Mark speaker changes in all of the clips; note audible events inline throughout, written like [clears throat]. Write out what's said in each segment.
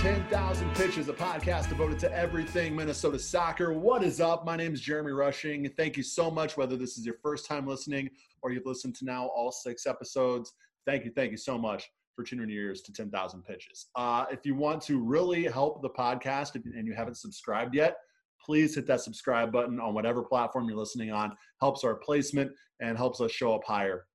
Speaker 1: 10,000 Pitches, a podcast devoted to everything Minnesota soccer. What is up? My name is Jeremy Rushing. Thank you so much, whether this is your first time listening or you've listened to now all six episodes. Thank you, thank you so much for tuning your ears to 10,000 Pitches. Uh, if you want to really help the podcast and you haven't subscribed yet, please hit that subscribe button on whatever platform you're listening on. Helps our placement and helps us show up higher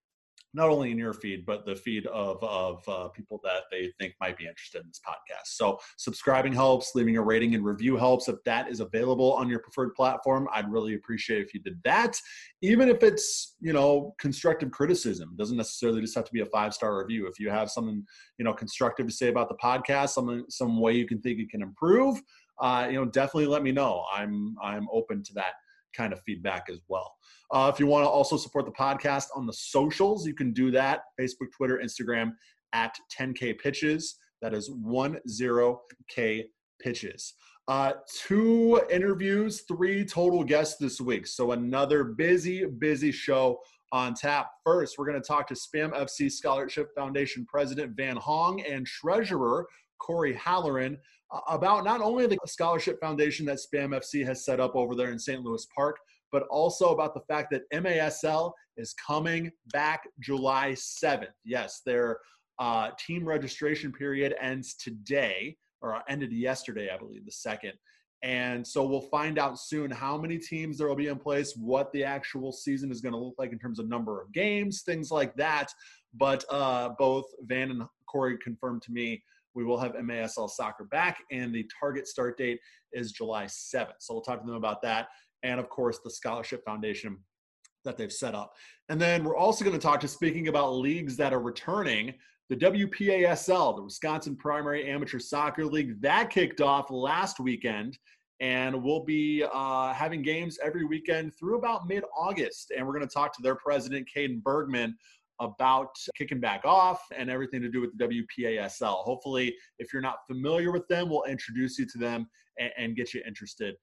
Speaker 1: not only in your feed, but the feed of, of uh, people that they think might be interested in this podcast. So, subscribing helps, leaving a rating and review helps. If that is available on your preferred platform, I'd really appreciate if you did that. Even if it's, you know, constructive criticism, it doesn't necessarily just have to be a five star review. If you have something, you know, constructive to say about the podcast, some, some way you can think it can improve, uh, you know, definitely let me know. I'm, I'm open to that kind of feedback as well. Uh, if you want to also support the podcast on the socials, you can do that Facebook, Twitter, Instagram at 10K Pitches. That is 10K Pitches. Uh, two interviews, three total guests this week. So another busy, busy show on tap. First, we're going to talk to Spam FC Scholarship Foundation President Van Hong and Treasurer Cory Halloran about not only the scholarship foundation that Spam FC has set up over there in St. Louis Park, but also about the fact that MASL is coming back July 7th. Yes, their uh, team registration period ends today, or ended yesterday, I believe, the second. And so we'll find out soon how many teams there will be in place, what the actual season is going to look like in terms of number of games, things like that. But uh, both Van and Cory confirmed to me we will have MASL soccer back, and the target start date is July 7th. So we'll talk to them about that and of course the scholarship foundation that they've set up. And then we're also going to talk to speaking about leagues that are returning. The WPASL, the Wisconsin Primary Amateur Soccer League, that kicked off last weekend, and we'll be uh, having games every weekend through about mid-August. And we're going to talk to their president, Kaden Bergman, about kicking back off and everything to do with the WPASL. Hopefully, if you're not familiar with them, we'll introduce you to them and, and get you interested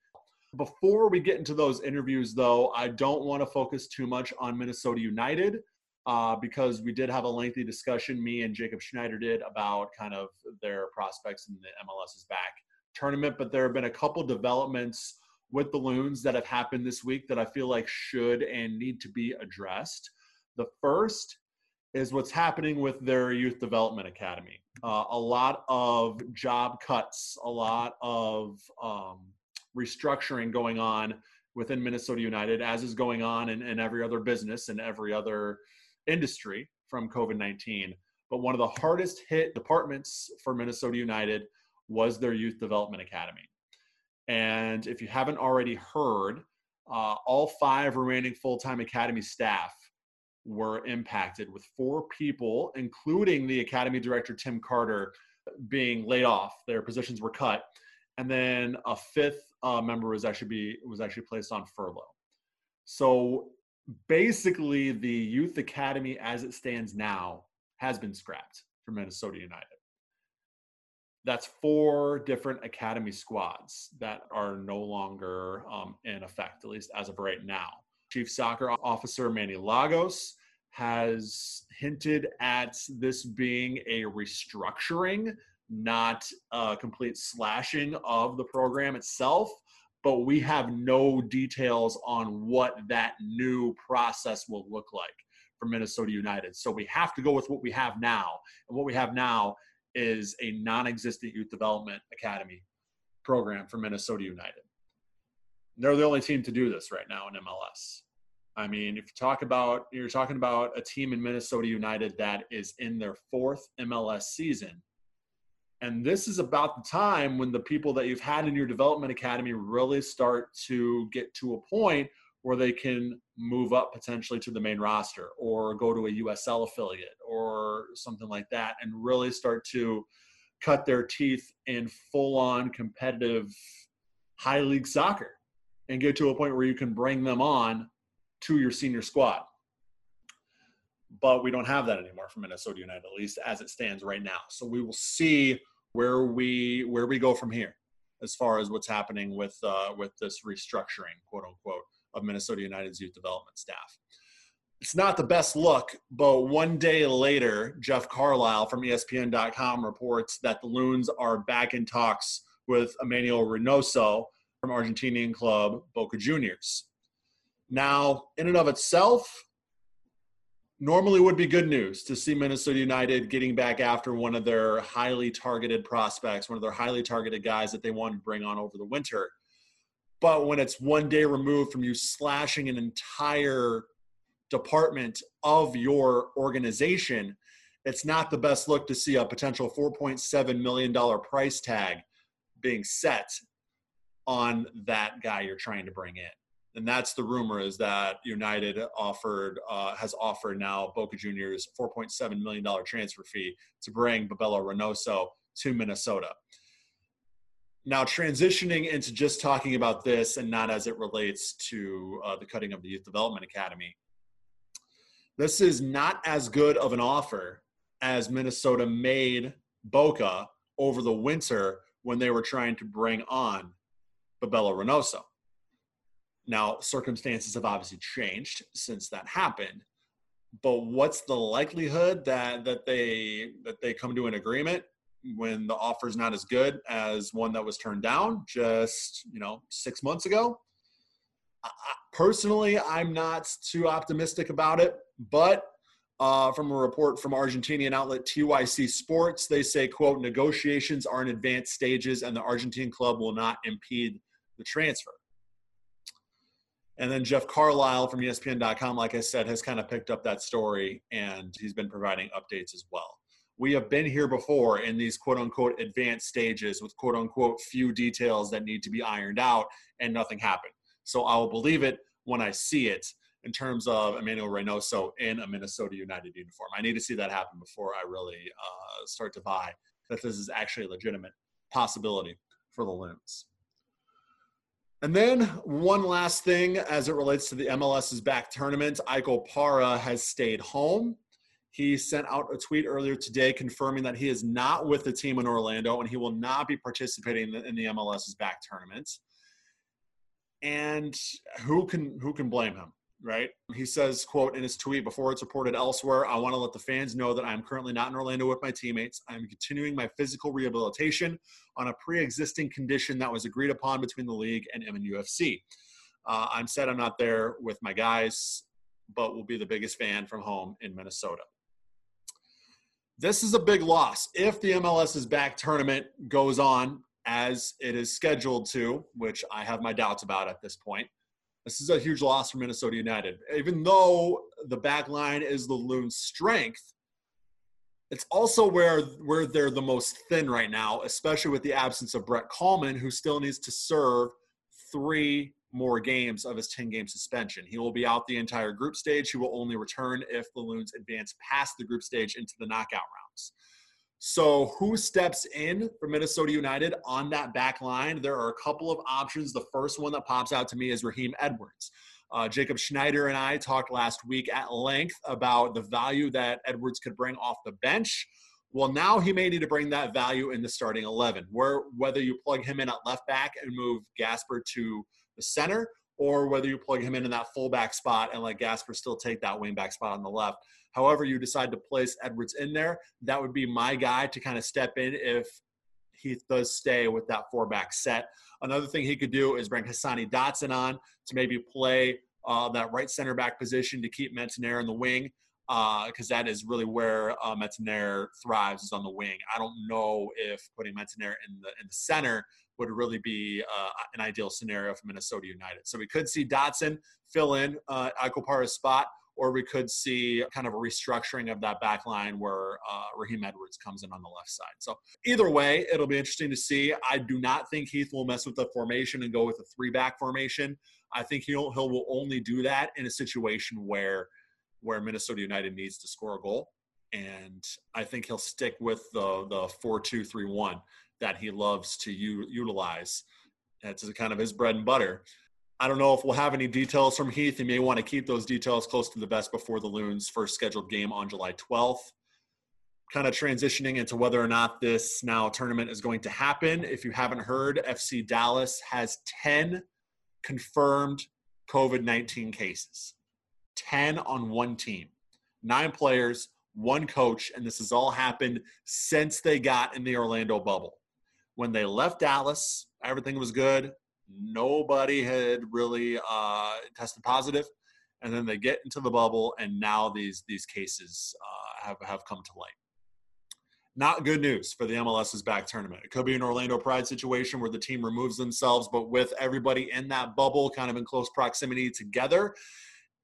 Speaker 1: before we get into those interviews, though, I don't want to focus too much on Minnesota United uh, because we did have a lengthy discussion, me and Jacob Schneider did, about kind of their prospects in the MLS is back tournament. But there have been a couple developments with the Loons that have happened this week that I feel like should and need to be addressed. The first is what's happening with their youth development academy. Uh, a lot of job cuts, a lot of um, restructuring going on within Minnesota United, as is going on in, in every other business and every other industry from COVID 19. But one of the hardest hit departments for Minnesota United was their Youth Development Academy. And if you haven't already heard, uh, all five remaining full time Academy staff were impacted, with four people, including the Academy director, Tim Carter, being laid off. Their positions were cut and then a fifth uh, member was actually be was actually placed on furlough. So basically, the youth academy as it stands now has been scrapped for Minnesota United. That's four different academy squads that are no longer um, in effect, at least as of right now. Chief Soccer Officer Manny Lagos has hinted at this being a restructuring not a complete slashing of the program itself, but we have no details on what that new process will look like for Minnesota United. So we have to go with what we have now. And what we have now is a non existent youth development academy program for Minnesota United. They're the only team to do this right now in MLS. I mean, if you talk about, you're talking about a team in Minnesota United that is in their fourth MLS season. And this is about the time when the people that you've had in your development academy really start to get to a point where they can move up potentially to the main roster or go to a USL affiliate or something like that and really start to cut their teeth in full on competitive high league soccer and get to a point where you can bring them on to your senior squad. But we don't have that anymore for Minnesota United, at least as it stands right now. So we will see where we where we go from here as far as what's happening with uh, with this restructuring, quote unquote, of Minnesota United's youth development staff. it's not the best look, but one day later, Jeff Carlisle from ESPN.com reports that the Loons are back in talks with Emmanuel Reynoso from Argentinian club Boca Juniors. Now, in and of itself, normally would be good news to see Minnesota United getting back after one of their highly targeted prospects, one of their highly targeted guys that they wanted to bring on over the winter. But when it's one day removed from you slashing an entire department of your organization, it's not the best look to see a potential $4.7 million price tag being set on that guy you're trying to bring in. And that's the rumor is that United offered uh, has offered now Boca Juniors 4.7 million dollar transfer fee to bring Bebelo Reynoso to Minnesota. Now, transitioning into just talking about this and not as it relates to uh, the cutting of the Youth Development Academy, this is not as good of an offer as Minnesota made Boca over the winter when they were trying to bring on Bebelo Reynoso. Now, circumstances have obviously changed since that happened, but what's the likelihood that that they that they come to an agreement when the offer is not as good as one that was turned down just you know six months ago? personally, I'm not too optimistic about it, but uh, from a report from Argentinian outlet TYC Sports, they say, "quote Negotiations are in advanced stages, and the Argentine club will not impede the transfer." And then Jeff Carlisle from ESPN.com, like I said, has kind of picked up that story, and he's been providing updates as well. We have been here before in these quote unquote advanced stages with quote unquote few details that need to be ironed out, and nothing happened. So I will believe it when I see it in terms of Emmanuel Reynoso in a Minnesota United uniform. I need to see that happen before I really uh, start to buy that this is actually a legitimate possibility for the Loons. And then one last thing as it relates to the MLS's back tournament, Ike Opara has stayed home. He sent out a tweet earlier today confirming that he is not with the team in Orlando and he will not be participating in the MLS's back tournament and who can who can blame him right? He says quote in his tweet before it's reported elsewhere i want to let the fans know that i'm currently not in orlando with my teammates. I'm continuing my physical rehabilitation on a pre-existing condition that was agreed upon between the league and mnufc uh, i'm sad i'm not there with my guys but will be the biggest fan from home in minnesota. This is a big loss. If the mls's back tournament goes on as it is scheduled to, which I have my doubts about at this point. This is a huge loss for Minnesota United. Even though the back line is the Loon's strength, it's also where where they're the most thin right now, especially with the absence of Brent Kallman, who still needs to serve three more games of his 10 game suspension. He will be out the entire group stage. He will only return if the Loons advance past the group stage into the knockout rounds. So, who steps in for Minnesota United on that back line? There are a couple of options. The first one that pops out to me is Raheem Edwards. Uh, Jacob Schneider and I talked last week at length about the value that Edwards could bring off the bench. Well, now he may need to bring that value in the starting 11, where whether you plug him in at left back and move Gasper to the center, or whether you plug him in in that fullback spot and let Gasper still take that wingback spot on the left however you decide to place Edwards in there, that would be my guy to kind of step in if he does stay with that four back set. Another thing he could do is bring Hassani Dotson on to maybe play uh, that right center back position to keep Metanire in the wing because uh, that is really where uh, thrives is on the wing. I don't know if putting Metanire in the in the center would really be uh, an ideal scenario for Minnesota United. So we could see Dotson fill in uh, spot or we could see kind of a restructuring of that back line where uh, Raheem Edwards comes in on the left side. So either way, it'll be interesting to see. I do not think Heath will mess with the formation and go with a three back formation. I think he'll he'll will only do that in a situation where where Minnesota United needs to score a goal. And I think he'll stick with the the four two three one that he loves to u- utilize. That's kind of his bread and butter. I don't know if we'll have any details from Heath. He may want to keep those details close to the vest before the Loons' first scheduled game on July 12th. Kind of transitioning into whether or not this now tournament is going to happen. If you haven't heard, FC Dallas has 10 confirmed COVID 19 cases. 10 on one team, nine players, one coach, and this has all happened since they got in the Orlando bubble. When they left Dallas, everything was good. Nobody had really uh, tested positive, and then they get into the bubble, and now these these cases uh, have have come to light. Not good news for the MLS's back tournament. It could be an Orlando Pride situation where the team removes themselves, but with everybody in that bubble, kind of in close proximity together,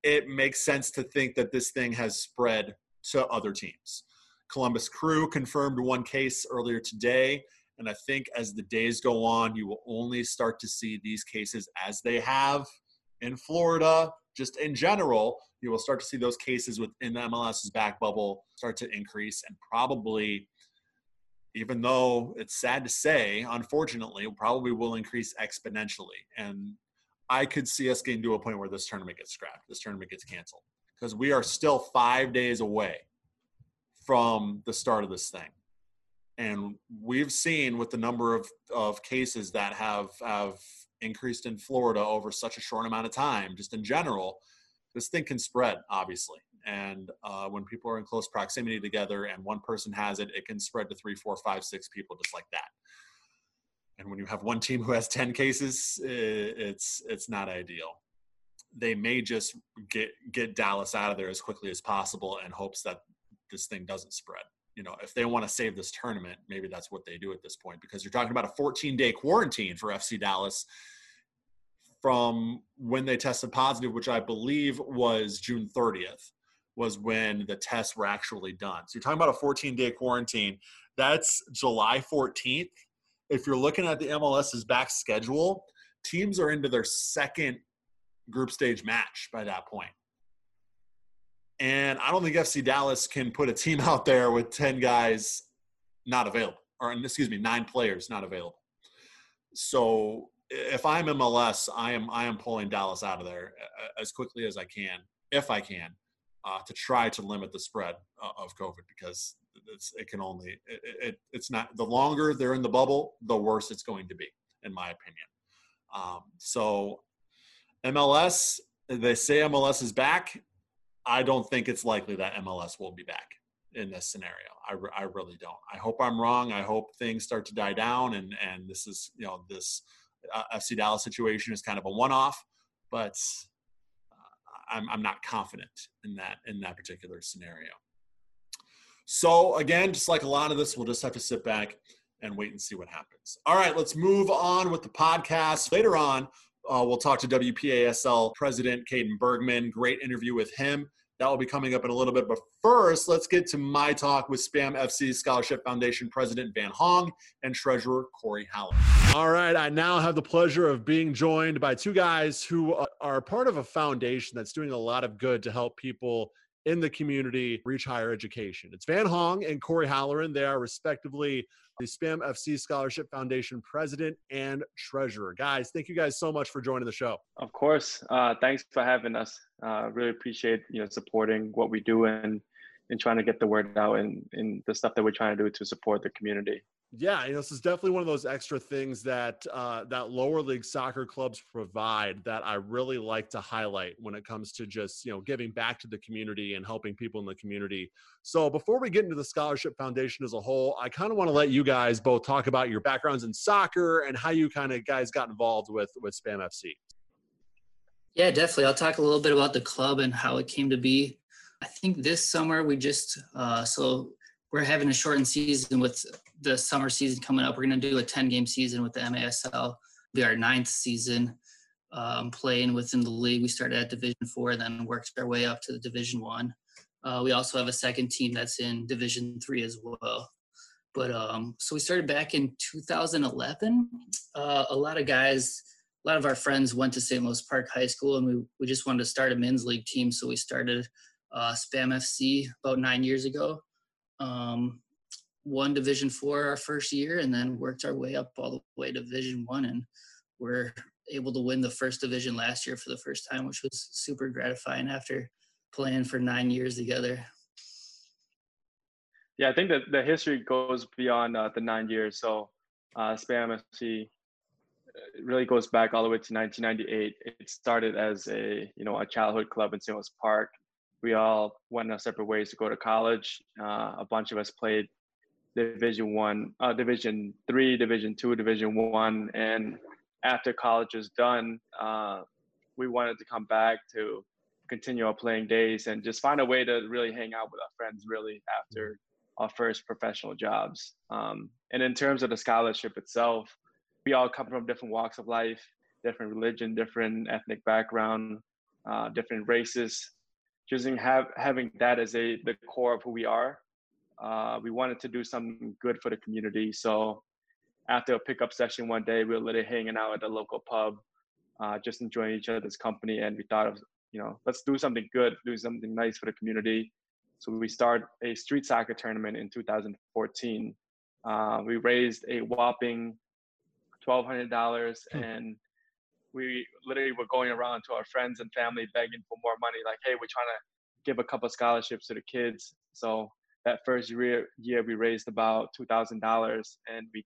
Speaker 1: it makes sense to think that this thing has spread to other teams. Columbus Crew confirmed one case earlier today. And I think as the days go on, you will only start to see these cases as they have in Florida, just in general. You will start to see those cases within the MLS's back bubble start to increase and probably, even though it's sad to say, unfortunately, probably will increase exponentially. And I could see us getting to a point where this tournament gets scrapped, this tournament gets canceled because we are still five days away from the start of this thing. And we've seen with the number of, of cases that have, have increased in Florida over such a short amount of time, just in general, this thing can spread, obviously. And uh, when people are in close proximity together and one person has it, it can spread to three, four, five, six people just like that. And when you have one team who has 10 cases, it's, it's not ideal they may just get get Dallas out of there as quickly as possible in hopes that this thing doesn't spread. You know, if they want to save this tournament, maybe that's what they do at this point because you're talking about a 14 day quarantine for FC Dallas from when they tested positive, which I believe was June 30th, was when the tests were actually done. So you're talking about a 14 day quarantine. That's July 14th. If you're looking at the MLS's back schedule, teams are into their second group stage match by that point. And I don't think FC Dallas can put a team [laughs] out there with 10 guys not available, or excuse me, nine players not available. So if I'm MLS, I am I am pulling Dallas out of there as quickly as I can, if I can, uh, to try to limit the spread uh, of COVID because it can only it, it, it's not the longer they're in the bubble, the worse it's going to be, in my opinion. Um, so MLS, they say MLS is back. I don't think it's likely that MLS will be back in this scenario. I, I really don't. I hope I'm wrong. I hope things start to die down and, and this is, you know, this uh, FC Dallas situation is kind of a one-off, but uh, I'm, I'm not confident in that, in that particular scenario. So again, just like a lot of this, we'll just have to sit back and wait and see what happens. All right, let's move on with the podcast. Later on, uh, we'll talk to WPASL President Kaden Bergman. Great interview with him. That will be coming up in a little bit. But first, let's get to my talk with Spam FC Scholarship Foundation President Van Hong and Treasurer Cory Haller. All right, I now have the pleasure of being joined by two guys who are part of a foundation that's doing a lot of good to help people in the community reach higher education. It's Van Hong and Cory Halloran. They are respectively the Spam FC Scholarship Foundation president and treasurer. Guys, thank you guys so much for joining the show.
Speaker 2: Of course. Uh, thanks for having us. Uh, really appreciate you know supporting what we do and and trying to get the word out and, and the stuff that we're trying to do to support the community.
Speaker 1: Yeah, you know, this is definitely one of those extra things that uh, that lower league soccer clubs provide that I really like to highlight when it comes to just you know giving back to the community and helping people in the community. So before we get into the scholarship foundation as a whole, I kind of want to let you guys both talk about your backgrounds in soccer and how you kind of guys got involved with with Spam FC.
Speaker 3: Yeah, definitely. I'll talk a little bit about the club and how it came to be. I think this summer we just uh, so we're having a shortened season with the summer season coming up. We're going to do a 10 game season with the MASL. Be our ninth season um, playing within the league. We started at Division Four, then worked our way up to the Division One. Uh, we also have a second team that's in Division Three as well. But um, so we started back in 2011. Uh, a lot of guys, a lot of our friends went to St. Louis Park High School, and we we just wanted to start a men's league team. So we started uh, Spam FC about nine years ago. Um, won Division Four our first year, and then worked our way up all the way to Division One, and we're able to win the first division last year for the first time, which was super gratifying after playing for nine years together.
Speaker 2: Yeah, I think that the history goes beyond uh, the nine years. So, uh, Spam FC really goes back all the way to 1998. It started as a you know a childhood club in St. Louis Park. We all went our separate ways to go to college. Uh, a bunch of us played Division One, uh, Division Three, Division Two, Division One, and after college was done, uh, we wanted to come back to continue our playing days and just find a way to really hang out with our friends. Really after our first professional jobs. Um, and in terms of the scholarship itself, we all come from different walks of life, different religion, different ethnic background, uh, different races. Just have, having that as a the core of who we are, uh, we wanted to do something good for the community. So after a pickup session one day, we were literally hanging out at the local pub, uh, just enjoying each other's company, and we thought of you know let's do something good, do something nice for the community. So we started a street soccer tournament in 2014. Uh, we raised a whopping $1,200 hmm. and we literally were going around to our friends and family begging for more money. Like, hey, we're trying to give a couple scholarships to the kids. So that first year, year we raised about $2,000 and we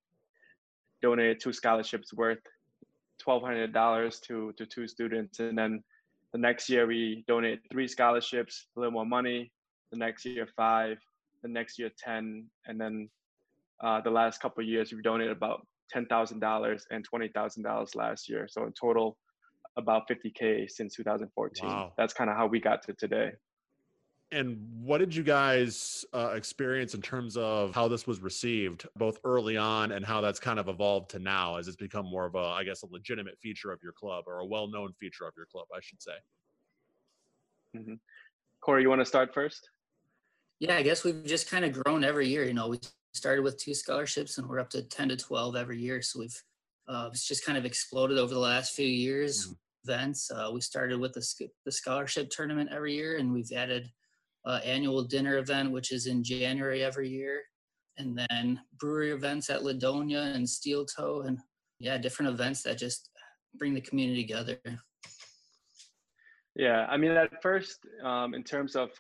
Speaker 2: donated two scholarships worth $1,200 to, to two students. And then the next year we donated three scholarships, a little more money, the next year five, the next year 10, and then uh, the last couple years we've donated about $10,000 and $20,000 last year. So in total, about 50K since 2014. Wow. That's kind of how we got to today.
Speaker 1: And what did you guys uh, experience in terms of how this was received, both early on and how that's kind of evolved to now, as it's become more of a, I guess, a legitimate feature of your club or a well-known feature of your club, I should say.
Speaker 2: Mm-hmm. Cory, you want to start first?
Speaker 3: Yeah, I guess we've just kind of grown every year. You know, we started with two scholarships and we're up to 10 to 12 every year. So we've, uh, it's just kind of exploded over the last few years. Mm-hmm. Events. Uh, we started with the, the scholarship tournament every year and we've added uh, annual dinner event, which is in January every year. And then brewery events at Ladonia and Steel Toe and yeah, different events that just bring the community together.
Speaker 2: Yeah, I mean, at first, um, in terms of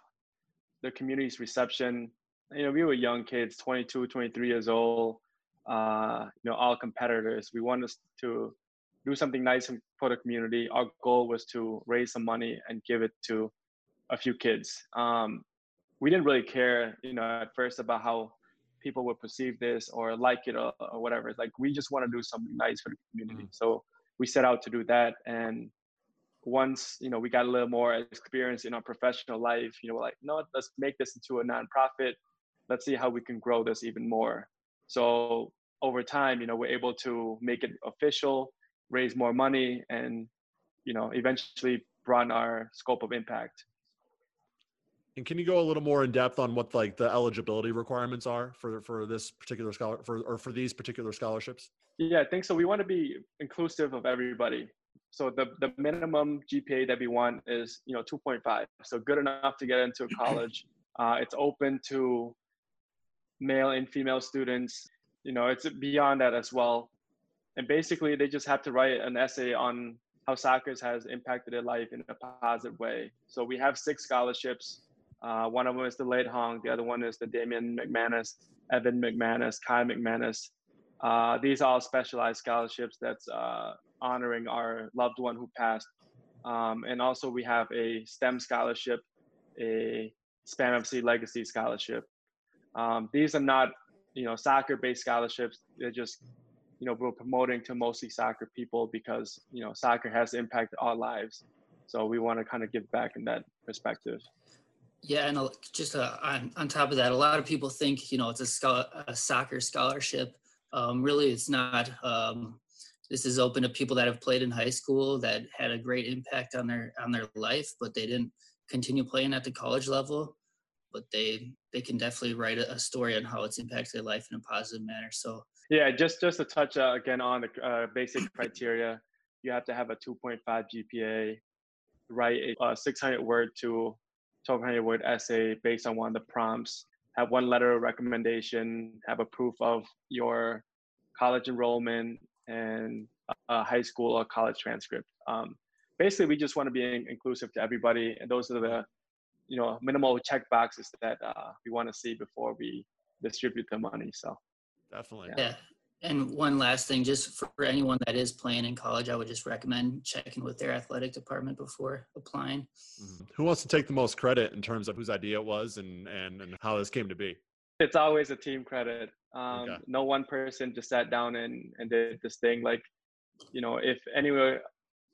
Speaker 2: the community's reception. You know, we were young kids, 22, 23 years old, uh, you know, all competitors. We wanted to do something nice for the community. Our goal was to raise some money and give it to a few kids. Um, we didn't really care, you know, at first about how people would perceive this or like it or, or whatever. It's like we just want to do something nice for the community. Mm-hmm. So we set out to do that, and once you know we got a little more experience in our professional life you know like no let's make this into a nonprofit let's see how we can grow this even more. So over time you know we're able to make it official raise more money and you know eventually broaden our scope of impact.
Speaker 1: And can you go a little more in depth on what like the eligibility requirements are for for this particular scholar for or for these particular scholarships?
Speaker 2: Yeah i think so. We want to be inclusive of everybody. So the, the minimum GPA that we want is you know 2.5. So good enough to get into college. Uh, it's open to male and female students. You know, it's beyond that as well. And basically, they just have to write an essay on how soccer has impacted their life in a positive way. So we have six scholarships. Uh, one of them is the late Hong. The other one is the Damien McManus, Evan McManus, Kai McManus. Uh, these are all specialized scholarships that's uh, honoring our loved one who passed. Um, and also we have a STEM scholarship, a Spam FC Legacy scholarship. Um, these are not, you know, soccer-based scholarships. They're just, you know, we're promoting to mostly soccer people because, you know, soccer has impacted our lives. So we want to kind of give back in that perspective.
Speaker 3: Yeah, and just uh, on, on top of that, a lot of people think, you know, it's a, a soccer scholarship. Um, really, it's not. Um, this is open to people that have played in high school that had a great impact on their on their life, but they didn't continue playing at the college level. But they they can definitely write a, story on how it's impacted their life in a positive manner. So
Speaker 2: yeah, just just to touch uh, again on the uh, basic [coughs] criteria, you have to have a 2.5 GPA, write a 600 word to 1200 word essay based on one of the prompts, have one letter of recommendation, have a proof of your college enrollment, and a high school or college transcript. Um, basically, we just want to be inclusive to everybody, and those are the you know minimal check boxes that uh, we want to see before we distribute the money. So
Speaker 1: definitely,
Speaker 3: yeah. And one last thing, just for anyone that is playing in college, I would just recommend checking with their athletic department before applying.
Speaker 1: Mm-hmm. Who wants to take the most credit in terms of whose idea it was and and, and how this came to be?
Speaker 2: It's always a team credit. Um, okay. No one person just sat down and, and did this thing. Like, you know, if anyone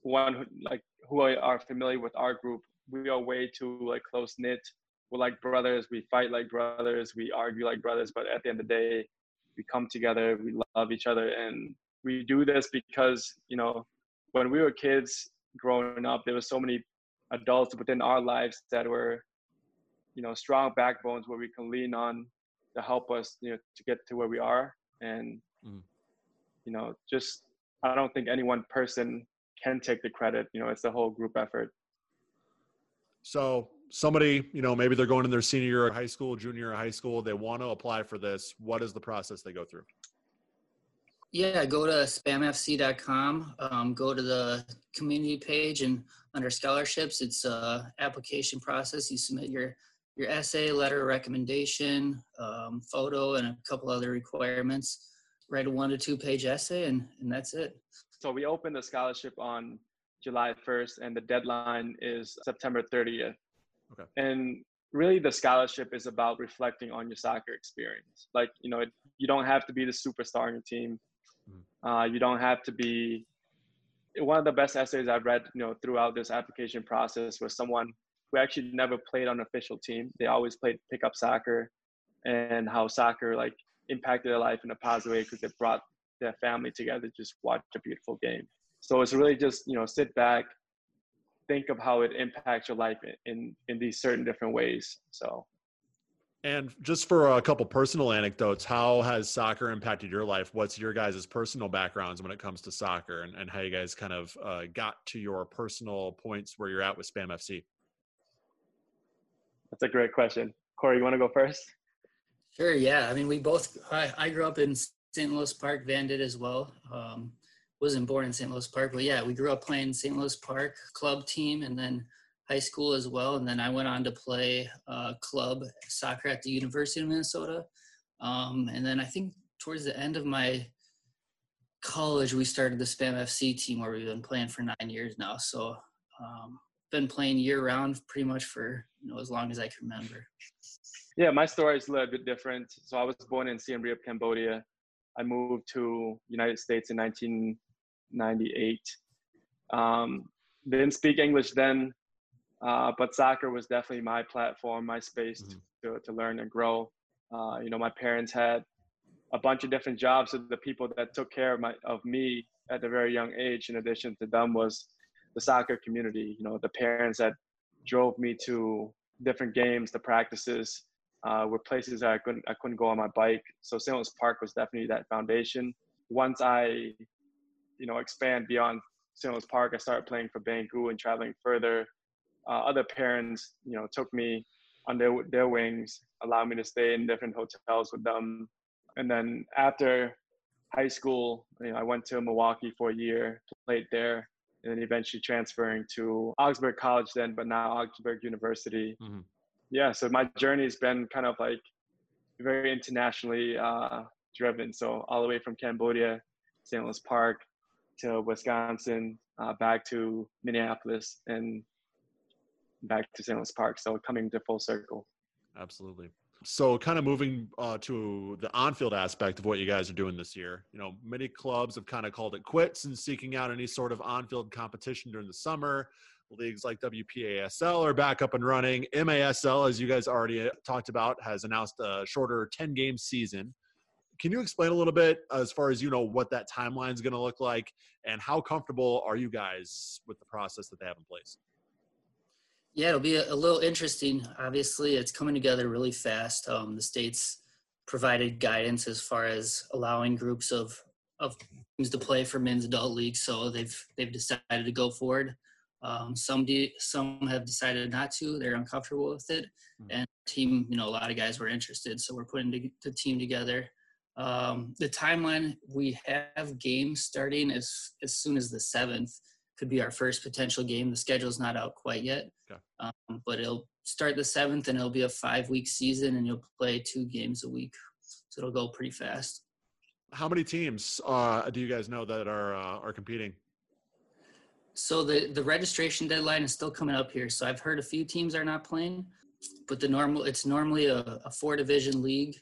Speaker 2: one like who are familiar with our group, we are way too like close knit. We're like brothers. We fight like brothers. We argue like brothers. But at the end of the day, we come together. We love each other, and we do this because you know when we were kids growing up, there were so many adults within our lives that were you know strong backbones where we can lean on to help us you know to get to where we are and mm. you know just i don't think any one person can take the credit you know it's the whole group effort
Speaker 1: so somebody, you know, maybe they're going in their senior year of high school, junior year of high school, they want to apply for this. What is the process they go through?
Speaker 3: Yeah, go to spamfc.com, um, go to the community page and under scholarships, it's a application process. You submit your your essay, letter of recommendation, um, photo, and a couple other requirements. Write a one to two page essay, and, and that's it.
Speaker 2: So we opened the scholarship on July 1st, and the deadline is September 30th. Okay. And really, the scholarship is about reflecting on your soccer experience. Like, you know, you don't have to be the superstar on your team. Mm-hmm. Uh, you don't have to be. One of the best essays I've read, you know, throughout this application process was someone who actually never played on an official team. They always played pickup soccer, and how soccer like impacted their life in a positive way because it brought their family together to just watch a beautiful game. So it's really just you know sit back, think of how it impacts your life in in these certain different ways. So.
Speaker 1: And just for a couple personal anecdotes, how has soccer impacted your life? What's your guys' personal backgrounds when it comes to soccer and, and how you guys kind of uh, got to your personal points where you're at with Spam FC?
Speaker 2: That's a great question. Cory, you want to go first?
Speaker 3: Sure. Yeah. I mean, we both, I, I grew up in St. Louis Park. Van did as well. Um, wasn't born in St. Louis Park, but yeah, we grew up playing St. Louis Park club team and then high school as well. And then I went on to play uh, club soccer at the University of Minnesota. Um, and then I think towards the end of my college, we started the Spam FC team where we've been playing for nine years now. So um, been playing year round pretty much for you know as long as I can remember.
Speaker 2: Yeah, my story is a little bit different. So I was born in Siem Reap, Cambodia. I moved to United States in 19 98. Um, didn't speak English then, uh, but soccer was definitely my platform, my space mm-hmm. to, to learn and grow. Uh, you know, my parents had a bunch of different jobs. So the people that took care of my of me at a very young age, in addition to them, was the soccer community. You know, the parents that drove me to different games, the practices, uh, were places that I couldn't I couldn't go on my bike. So St. Louis Park was definitely that foundation. Once I you know expand beyond St. Louis Park, I started playing for Bangu and traveling further. Uh, other parents, you know, took me on their their wings, allowed me to stay in different hotels with them. And then after high school, you know, I went to Milwaukee for a year, played there, and then eventually transferring to Augsburg College then, but now Augsburg University. Mm-hmm. Yeah, so my journey has been kind of like very internationally uh, driven. So all the way from Cambodia, St. Louis Park, to Wisconsin, uh, back to Minneapolis, and back to St. Louis Park. So coming to full circle.
Speaker 1: Absolutely. So, kind of moving uh, to the on-field aspect of what you guys are doing this year. You know, many clubs have kind of called it quits and seeking out any sort of on-field competition during the summer. Leagues like WPASL are back up and running. MASL, as you guys already talked about, has announced a shorter 10-game season can you explain a little bit as far as you know what that timeline is going to look like and how comfortable are you guys with the process that they have in place?
Speaker 3: Yeah it'll be a, a little interesting. Obviously it's coming together really fast. Um, the states provided guidance as far as allowing groups of of teams to play for men's adult leagues so they've they've decided to go forward. Um, some de- some have decided not to. They're uncomfortable with it. Mm-hmm. and team you know a lot of guys were interested so we're putting the team together um, the timeline we have games starting as as soon as the seventh could be our first potential game. The schedule's not out quite yet, okay. um, but it'll start the seventh and it'll be a five week season, and you'll play two games a week, so it'll go pretty fast.
Speaker 1: How many teams uh, do you guys know that are uh, are competing?
Speaker 3: So the the registration deadline is still coming up here. So I've heard a few teams are not playing, but the normal it's normally a, a four division league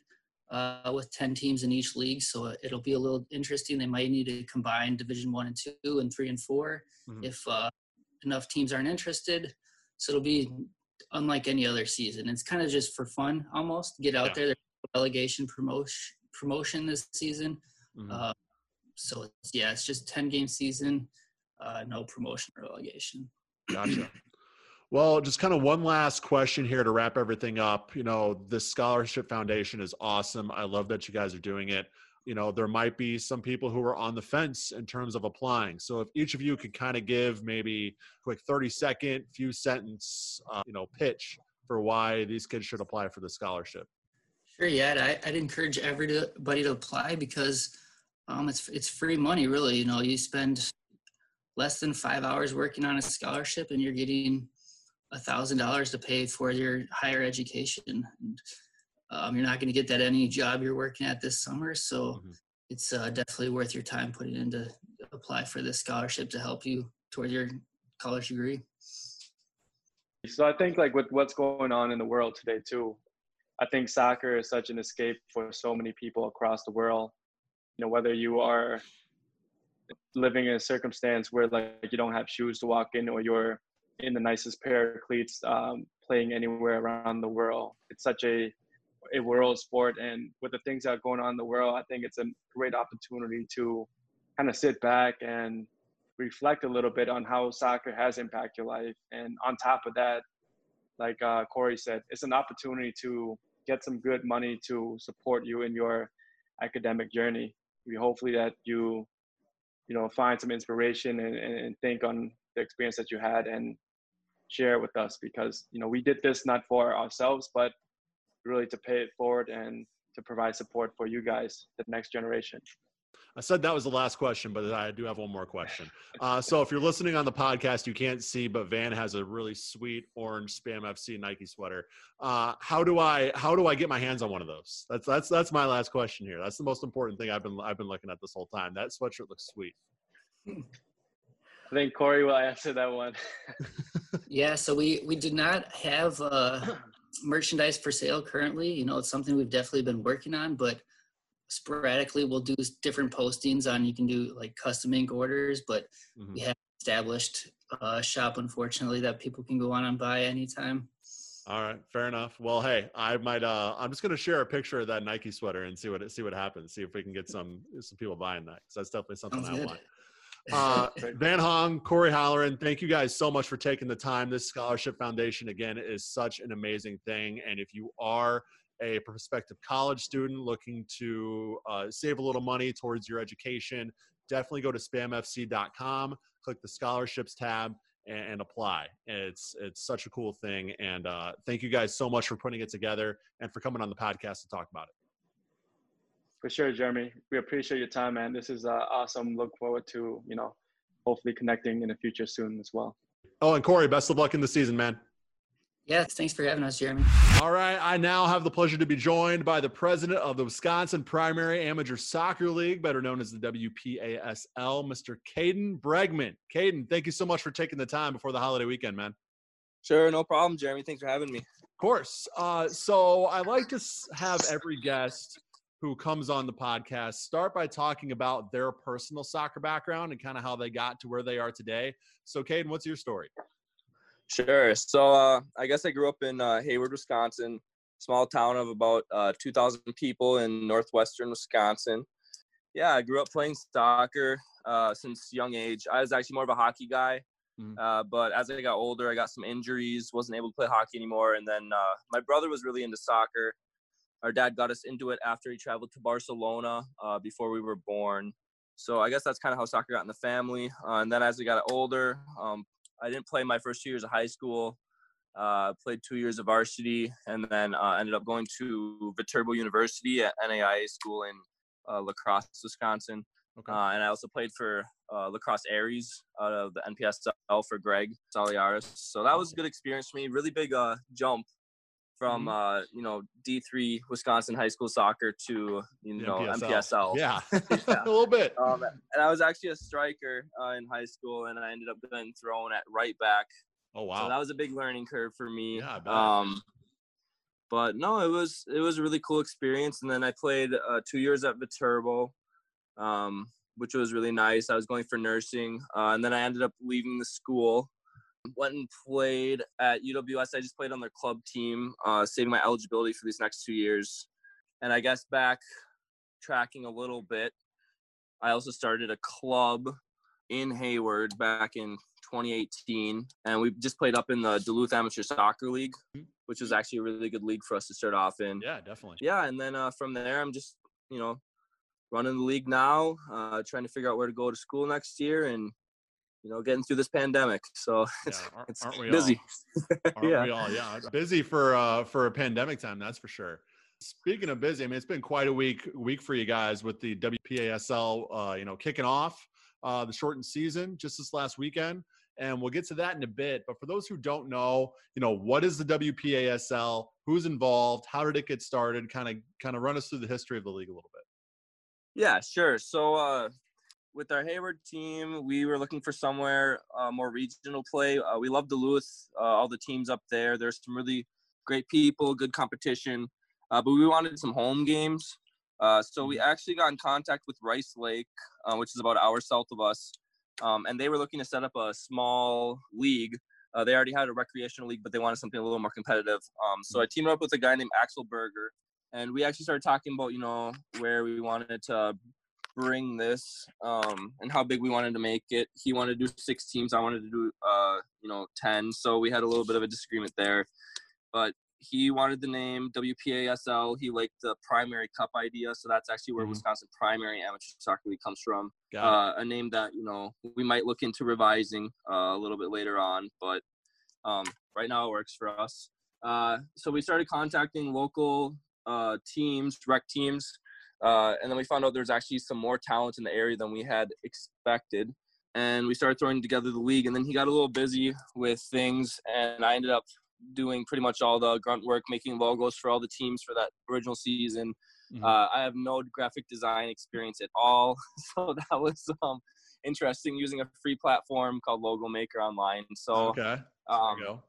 Speaker 3: uh, with ten teams in each league. So it'll be a little interesting. They might need to combine Division one and two and three and 4 mm-hmm. if uh, enough teams aren't interested. So it'll be unlike any other season. It's kind of just for fun, almost get out yeah. there. There's relegation promotion promotion this season. Mm-hmm. Uh, so it's, yeah, it's just ten game season uh, no promotion or relegation.
Speaker 1: Gotcha. Well, just kind of one last question here to wrap everything up. You know, this scholarship foundation is awesome. I love that you guys are doing it. You know, there might be some people who are on the fence in terms of applying. So if each of you could kind of give maybe quick 30 second, few sentence, uh, you know, pitch for why these kids should apply for the scholarship.
Speaker 3: Sure. Yeah. I, would encourage everybody to apply because um, it's, it's free money really. You know, you spend less than five hours working on a scholarship and you're getting a thousand dollars to pay for your higher education. And um, you're not going to get that any job you're working at this summer. So mm-hmm. it's uh, definitely worth your time putting in to apply for this scholarship to help you toward your college degree.
Speaker 2: So i think like with what's going on in the world today too i think soccer is such an escape for so many people across the world. You know whether you are living in a circumstance where like you don't have shoes to walk in or you're in the nicest pair of cleats um, playing anywhere around the world. It's such a a world sport and with the things that are going on in the world i think it's a great opportunity to kind of sit back and reflect a little bit on how soccer has impacted your life. And on top of that like uh, cory said it's an opportunity to get some good money to support you in your academic journey. We hopefully that you you know find some inspiration and, and think on the experience that you had and share it with us because you know we did this not for ourselves but really to pay it forward and to provide support for you guys the next generation
Speaker 1: I said that was the last question, but I do have one more question. Uh, so if you're listening on the podcast, you can't see, but Van has a really sweet orange Spam FC Nike sweater. Uh, how do I how do I get my hands on one of those? That's that's that's my last question here. That's the most important thing I've been I've been looking at this whole time. That sweatshirt looks sweet. [clears throat]
Speaker 2: I think Cory will answer that one. [laughs]
Speaker 3: yeah, so we we do not have uh, [clears throat] merchandise for sale currently. You know, it's something we've definitely been working on, but sporadically we'll do different postings on you can do like custom ink orders but mm-hmm. we have established a shop unfortunately that people can go on and buy anytime
Speaker 1: all right fair enough well hey i might uh i'm just gonna share a picture of that nike sweater and see what see what happens see if we can get some some people buying that because that's definitely something Sounds i good. want uh, [laughs] Van Hong, Cory Halloran, thank you guys so much for taking the time. This scholarship foundation, again, is such an amazing thing. And if you are a prospective college student looking to uh, save a little money towards your education, definitely go to spamfc.com, click the scholarships tab, and, and apply. It's it's such a cool thing, and uh, thank you guys so much for putting it together and for coming on the podcast to talk about it.
Speaker 2: For sure, Jeremy. We appreciate your time, man. This is uh, awesome. Look forward to you know, hopefully connecting in the future soon as well.
Speaker 1: Oh, and Cory, best of luck in the season, man.
Speaker 3: Yes, thanks for having us, Jeremy.
Speaker 1: All right. I now have the pleasure to be joined by the president of the Wisconsin Primary Amateur Soccer League, better known as the WPASL, Mr. Kaden Bergman. Kaden, thank you so much for taking the time before the holiday weekend, man.
Speaker 4: Sure, no problem, Jeremy. Thanks for having me.
Speaker 1: Of course. Uh, so I like to have every guest who comes on the podcast start by talking about their personal soccer background and kind of how they got to where they are today. So, Kaden, what's your story?
Speaker 4: Sure. So uh, I guess I grew up in uh, Hayward, Wisconsin, small town of about uh, 2,000 people in northwestern Wisconsin. Yeah, I grew up playing soccer uh, since young age. I was actually more of a hockey guy, mm-hmm. but as I got older, I got some injuries, wasn't able to play hockey anymore. And then uh, my brother was really into soccer. Our dad got us into it after he traveled to Barcelona before we were born. So I guess that's kind of how soccer got in the family. and then as we got older, um, I didn't play my first two years of high school. Uh, played two years of varsity, and then uh, ended up going to Viterbo University at NAIA school in uh, La Crosse, Wisconsin. Okay. Uh, and I also played for uh, La Crosse Aris out of the NPSL for Greg Saliaris. So that was a good experience for me. Really big uh, jump from
Speaker 1: Mhm.
Speaker 4: uh, you know D3 Wisconsin high school soccer to you know NPSL.
Speaker 1: Yeah, [laughs]
Speaker 4: Yeah. [laughs]
Speaker 1: a little bit.
Speaker 4: Um, and I was actually a striker uh, in high school, and I ended up getting thrown at right back.
Speaker 1: Oh wow!
Speaker 4: So that was a big learning curve for me.
Speaker 1: Yeah, I bet.
Speaker 4: Um, but no, it was it was a really cool experience. And then I played uh, two years at Viterbo, um, which was really nice. I was going for nursing, uh, and then I ended up leaving the school. Went and played at UWS. I just played on their club team, uh, saving my eligibility for these next two years. And I guess back tracking a little bit, I also started a club in Hayward back in 2018, and we just played up in the Duluth Amateur Soccer League, which was actually a really good league for us to start off in.
Speaker 1: yeah, definitely.
Speaker 4: Yeah, and then uh, from there, I'm just you know running the league now, uh, trying to figure out where to go to school next year, and you know getting through this pandemic. So [laughs] it's,
Speaker 1: Yeah, aren't-
Speaker 4: it's
Speaker 1: aren't
Speaker 4: busy. [laughs]
Speaker 1: Aren't
Speaker 4: Yeah.
Speaker 1: we all? Yeah, busy for uh for a pandemic time, that's for sure. Speaking of busy, I mean it's been quite a week week for you guys with the WPASL uh, you know, kicking off uh the shortened season just this last weekend. And we'll get to that in a bit. But for those who don't know, you know, what is the WPASL? Who's involved? How did it get started? Kind of kind of run us through the history of the league a little bit.
Speaker 4: Yeah, sure. So uh, with our Hayward team, we were looking for somewhere uh, more regional play. Uh, we love Duluth, uh, all the teams up there. There's some really great people, good competition, uh, but we wanted some home games. Uh, so we actually got in contact with Rice Lake, uh, which is about an hour south of us, um, and they were looking to set up a small league. Uh, they already had a recreational league, but they wanted something a little more competitive. Um, so I teamed up with a guy named Axel Berger, and we actually started talking about you know where we wanted to bring this um, and how big we wanted to make it. He wanted to do six teams. I wanted to do uh, you know ten. So we had a little bit of a disagreement there, but he wanted the name WPASL. He liked the primary cup idea, so that's actually where
Speaker 1: Mhm.
Speaker 4: Wisconsin Primary Amateur Soccer League comes from. Uh, a name that you know we might look into revising uh, a little bit later on, but um, right now it works for us. Uh, so we started contacting local uh, teams, rec teams, uh, and then we found out there's actually some more talent in the area than we had expected. And we started throwing together the league, and then he got a little busy with things, and I ended up doing pretty much all the grunt work, making logos for all the teams for that original season.
Speaker 1: Mhm.
Speaker 4: Uh, I have no graphic design experience at all, [laughs] so that was um, interesting using a free platform called Logo Maker online. So
Speaker 1: okay. There
Speaker 4: um,
Speaker 1: you go.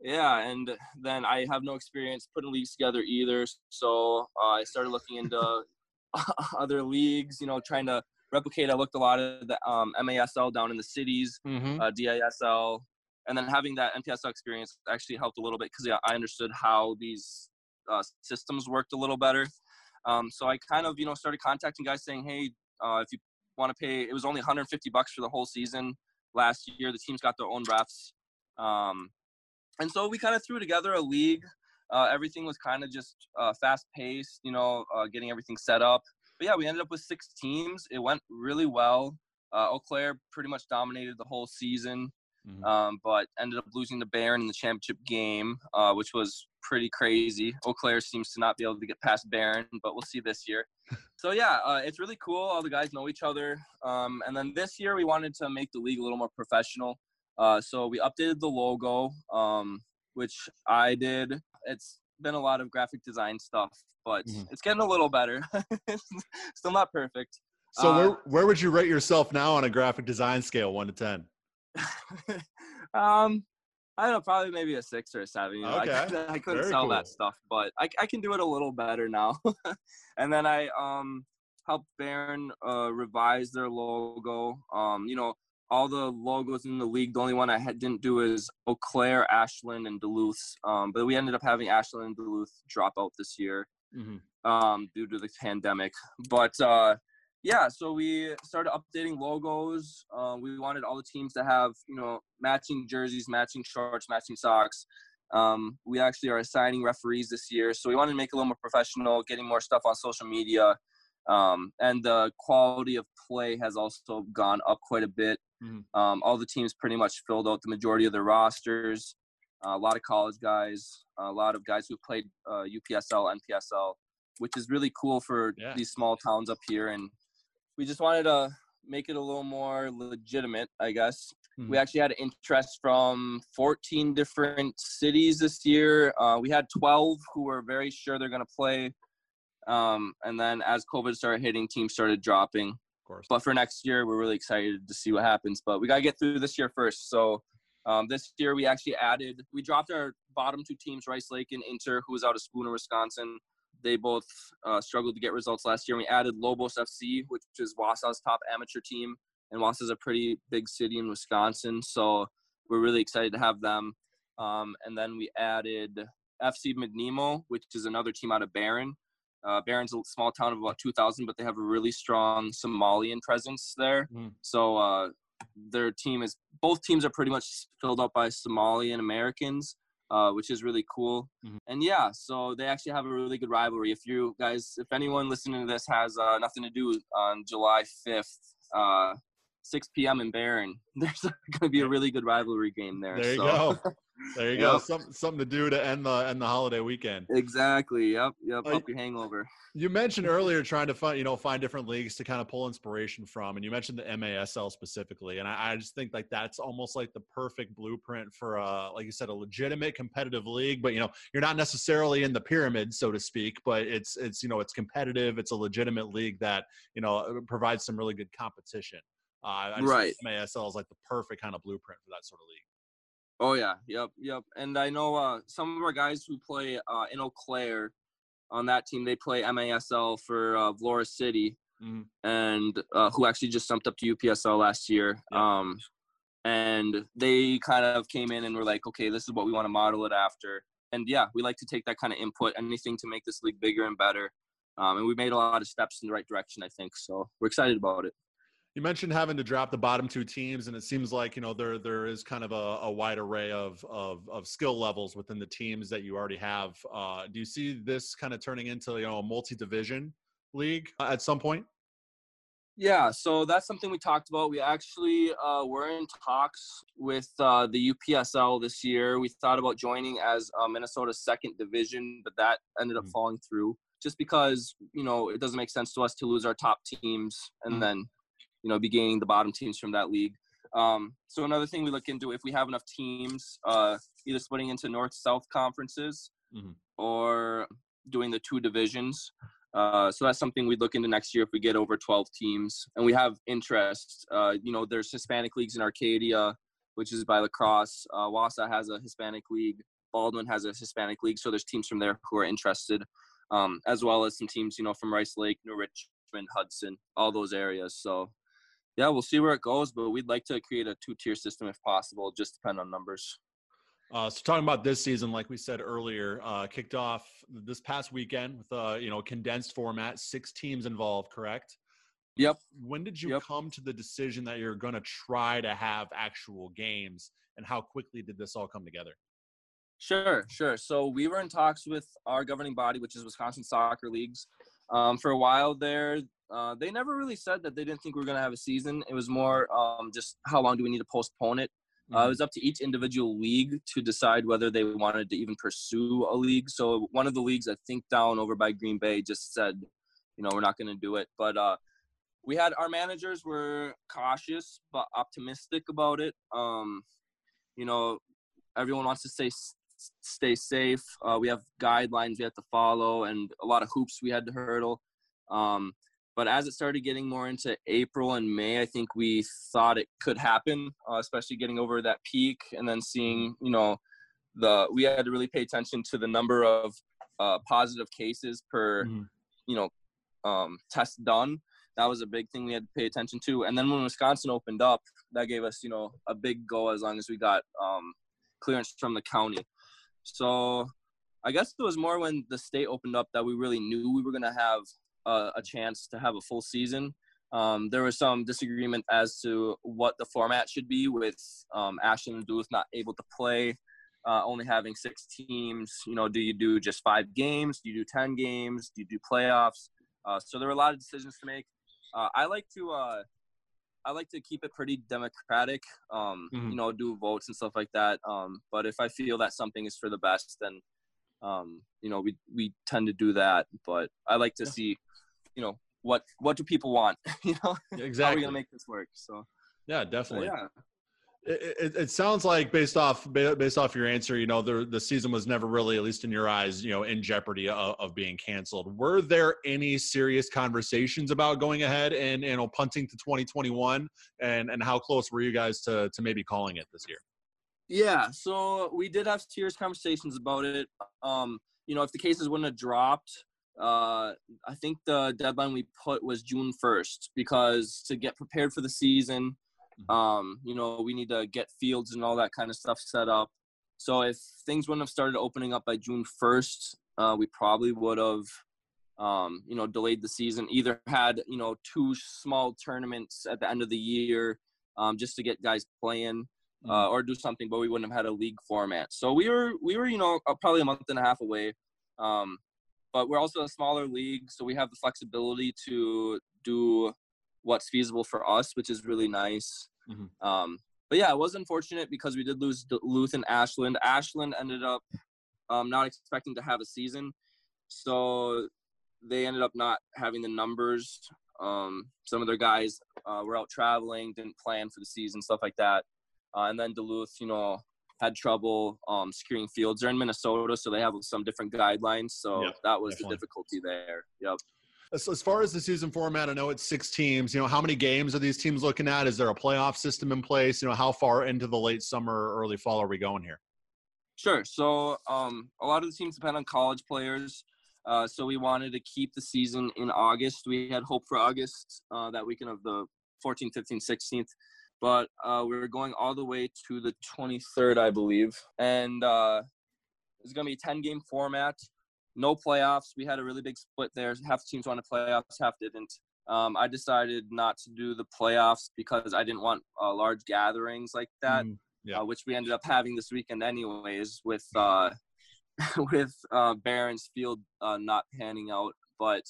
Speaker 4: Yeah, and then I have no experience putting leagues together either. So uh, I started looking into [laughs] other leagues, you know, trying to replicate. I looked a lot of the um, MASL down in the cities,
Speaker 1: Mhm.
Speaker 4: uh, DISL, and then having that NPSL experience actually helped a little bit because yeah, I understood how these uh, systems worked a little better. Um, so I kind of, you know, started contacting guys saying, hey, uh, if you want to pay, it was only 150 bucks for the whole season last year. The teams got their own refs. Um, and so we kind of threw together a league. Uh, everything was kind of just uh, fast paced, you know, uh, getting everything set up. But yeah, we ended up with six teams. It went really well. Uh, Eau Claire pretty much dominated the whole season,
Speaker 1: Mhm.
Speaker 4: um, but ended up losing to Barron in the championship game, uh, which was pretty crazy. Eau Claire seems to not be able to get past Barron, but we'll see this year. [laughs] so yeah, uh, it's really cool. All the guys know each other. Um, and then this year we wanted to make the league a little more professional. Uh, so we updated the logo, um, which I did. It's been a lot of graphic design stuff, but
Speaker 1: Mhm.
Speaker 4: it's getting a little better. [laughs] Still not perfect.
Speaker 1: So
Speaker 4: uh,
Speaker 1: where where would you rate yourself now on a graphic design scale, one to ten? [laughs]
Speaker 4: um, I don't know, probably maybe a six or a seven. You know,
Speaker 1: Okay.
Speaker 4: I, couldn't- I couldn't
Speaker 1: Very
Speaker 4: sell
Speaker 1: cool.
Speaker 4: that stuff, but I, I can do it a little better now. [laughs] and then I um helped Barron uh, revise their logo. Um, you know, all the logos in the league. The only one I had, didn't do is Eau Claire, Ashland, and Duluth. Um, but we ended up having Ashland and Duluth drop out this year
Speaker 1: Mhm.
Speaker 4: um, due to the pandemic. But uh, yeah, so we started updating logos. Uh, we wanted all the teams to have you know matching jerseys, matching shorts, matching socks. Um, we actually are assigning referees this year, so we wanted to make it a little more professional, getting more stuff on social media. Um, and the quality of play has also gone up quite a bit.
Speaker 1: Mhm.
Speaker 4: Um, all the teams pretty much filled out the majority of their rosters. Uh, a lot of college guys, a lot of guys who played uh, UPSL, NPSL, which is really cool for
Speaker 1: Yeah.
Speaker 4: these small towns up here. And we just wanted to make it a little more legitimate, I guess. Mm-hmm. We actually had interest from 14 different cities this year. Uh, we had 12 who were very sure they're going to play. Um, and then as COVID started hitting, teams started dropping. Course. But for next year, we're really excited to see what happens. But we got to get through this year first. So um, this year, we actually added, we dropped our bottom two teams, Rice Lake and Inter, who was out of Spooner, Wisconsin. They both uh, struggled to get results last year. We added Lobos FC, which is Wausau's top amateur team and is a pretty big city in Wisconsin, so we're really excited to have them. Um, and then we added FC Midnimo, which is another team out of Barron. Uh, Barron's a small town of about 2,000, but they have a really strong Somalian presence there. Mm. So uh, their team is both teams are pretty much filled up by Somalian Americans, uh, which is really cool. Mm-hmm. And yeah, so they actually have a really good rivalry. If you guys, if anyone listening to this has uh, nothing to do on July 5th, 6 p.m. in Barron. [laughs] There's going to be a really good rivalry game there.
Speaker 1: There you so. go. There you yep. go. Some, something to do to end the end the holiday weekend.
Speaker 4: Exactly. Yep. Yep. Uh, your hangover.
Speaker 1: You mentioned [laughs] earlier trying to find you know find different leagues to kind of pull inspiration from, and you mentioned the MASL specifically, and I, I just think like that's almost like the perfect blueprint for a like you said a legitimate competitive league. But you know you're not necessarily in the pyramid, so to speak, but it's it's you know it's competitive. It's a legitimate league that you know provides some really good competition. Uh, I right. MASL is like the perfect kind of blueprint for that sort of league.
Speaker 4: Oh yeah, yep, yep. And I know uh, some of our guys who play uh, in Eau Claire on that team. They play MASL for uh, Vlora City, mm-hmm. and uh, who actually just jumped up to UPSL last year. Yep. Um, and they kind of came in and were like, okay, this is what we want to model it after. And yeah, we like to take that kind of input, anything to make this league bigger and better. Um, and we made a lot of steps in the right direction, I think. So we're excited about it.
Speaker 1: You mentioned having to drop the bottom two teams, and it seems like you know there there is kind of a, a wide array of, of, of skill levels within the teams that you already have. Uh, do you see this kind of turning into you know a multi division league at some point?
Speaker 4: Yeah, so that's something we talked about. We actually uh, were in talks with uh, the UPSL this year. We thought about joining as uh, Minnesota's second division, but that ended up mm-hmm. falling through just because you know it doesn't make sense to us to lose our top teams and mm-hmm. then you know, be gaining the bottom teams from that league. Um, so another thing we look into if we have enough teams, uh, either splitting into north south conferences mm-hmm. or doing the two divisions. Uh, so that's something we'd look into next year if we get over 12 teams and we have interest. Uh, you know, there's Hispanic leagues in Arcadia, which is by La Crosse. Uh, Wausau has a Hispanic league. Baldwin has a Hispanic league. So there's teams from there who are interested, um, as well as some teams, you know, from Rice Lake, New Richmond, Hudson, all those areas. So yeah, we'll see where it goes, but we'd like to create a two-tier system if possible. Just depend on numbers.
Speaker 1: Uh, so talking about this season, like we said earlier, uh, kicked off this past weekend with a you know condensed format, six teams involved, correct?
Speaker 4: Yep.
Speaker 1: When did you
Speaker 4: yep.
Speaker 1: come to the decision that you're going to try to have actual games, and how quickly did this all come together?
Speaker 4: Sure, sure. So we were in talks with our governing body, which is Wisconsin Soccer Leagues. Um, for a while there, uh, they never really said that they didn't think we were going to have a season. It was more um, just how long do we need to postpone it. Uh, it was up to each individual league to decide whether they wanted to even pursue a league. So one of the leagues, I think down over by Green Bay, just said, you know, we're not going to do it. But uh, we had our managers were cautious but optimistic about it. Um, you know, everyone wants to stay stay safe. Uh, we have guidelines we have to follow, and a lot of hoops we had to hurdle. Um, but as it started getting more into April and May, I think we thought it could happen, uh, especially getting over that peak and then seeing, you know, the we had to really pay attention to the number of uh, positive cases per, mm-hmm. you know, um, test done. That was a big thing we had to pay attention to. And then when Wisconsin opened up, that gave us, you know, a big go as long as we got um, clearance from the county. So I guess it was more when the state opened up that we really knew we were going to have a, a chance to have a full season. Um, there was some disagreement as to what the format should be, with um, Ashland and Duluth not able to play, uh, only having six teams. You know, do you do just five games? Do you do ten games? Do you do playoffs? Uh, so there were a lot of decisions to make. Uh, I like to uh, I like to keep it pretty democratic. Um, mm-hmm. You know, do votes and stuff like that. Um, but if I feel that something is for the best, then um, you know we we tend to do that. But I like to yeah. see you know what what do people want? [laughs] You know?
Speaker 1: Exactly [laughs]
Speaker 4: how are we gonna make this work? So
Speaker 1: yeah definitely. so, yeah. It, it, sounds like based off based off your answer, you know, the the season was never really, at least in your eyes, you know, in jeopardy of, of being canceled. Were there any serious conversations about going ahead and you know punting to 2021, and and how close were you guys to to maybe calling it this year?
Speaker 4: Yeah, so we did have serious conversations about it. Um, you know, if the cases wouldn't have dropped, uh, I think the deadline we put was June 1st because to get prepared for the season Mm-hmm. Um, you know, we need to get fields and all that kind of stuff set up. So if things wouldn't have started opening up by June 1st, uh, we probably would have, um, you know, delayed the season. Either had you know two small tournaments at the end of the year, um, just to get guys playing, uh, mm-hmm. or do something. But we wouldn't have had a league format. So we were we were you know uh, probably a month and a half away. Um, but we're also a smaller league, so we have the flexibility to do what's feasible for us, which is really nice. Mm-hmm. Um, but yeah, it was unfortunate because we did lose Duluth and Ashland. Ashland ended up um, not expecting to have a season, so they ended up not having the numbers. Um, some of their guys uh, were out traveling, didn't plan for the season, stuff like that. Uh, and then Duluth, you know, had trouble um, securing fields. They're in Minnesota, so they have some different guidelines. So yep, that was definitely. the difficulty there. Yep.
Speaker 1: As, as far as the season format, I know it's six teams. You know, how many games are these teams looking at? Is there a playoff system in place? You know, how far into the late summer or early fall are we going here?
Speaker 4: Sure. So um, a lot of the teams depend on college players. Uh, so we wanted to keep the season in August. We had hope for August, uh, that weekend of the 14th, 15th, 16th. But uh, we are going all the way to the 23rd, I believe. And uh, it's going to be a 10 game format no playoffs. We had a really big split there. Half the teams wanted playoffs, half didn't. Um, I decided not to do the playoffs because I didn't want uh, large gatherings like that, mm, yeah. uh, which we ended up having this weekend anyways with uh, [laughs] with uh, Barron's Field uh, not panning out. But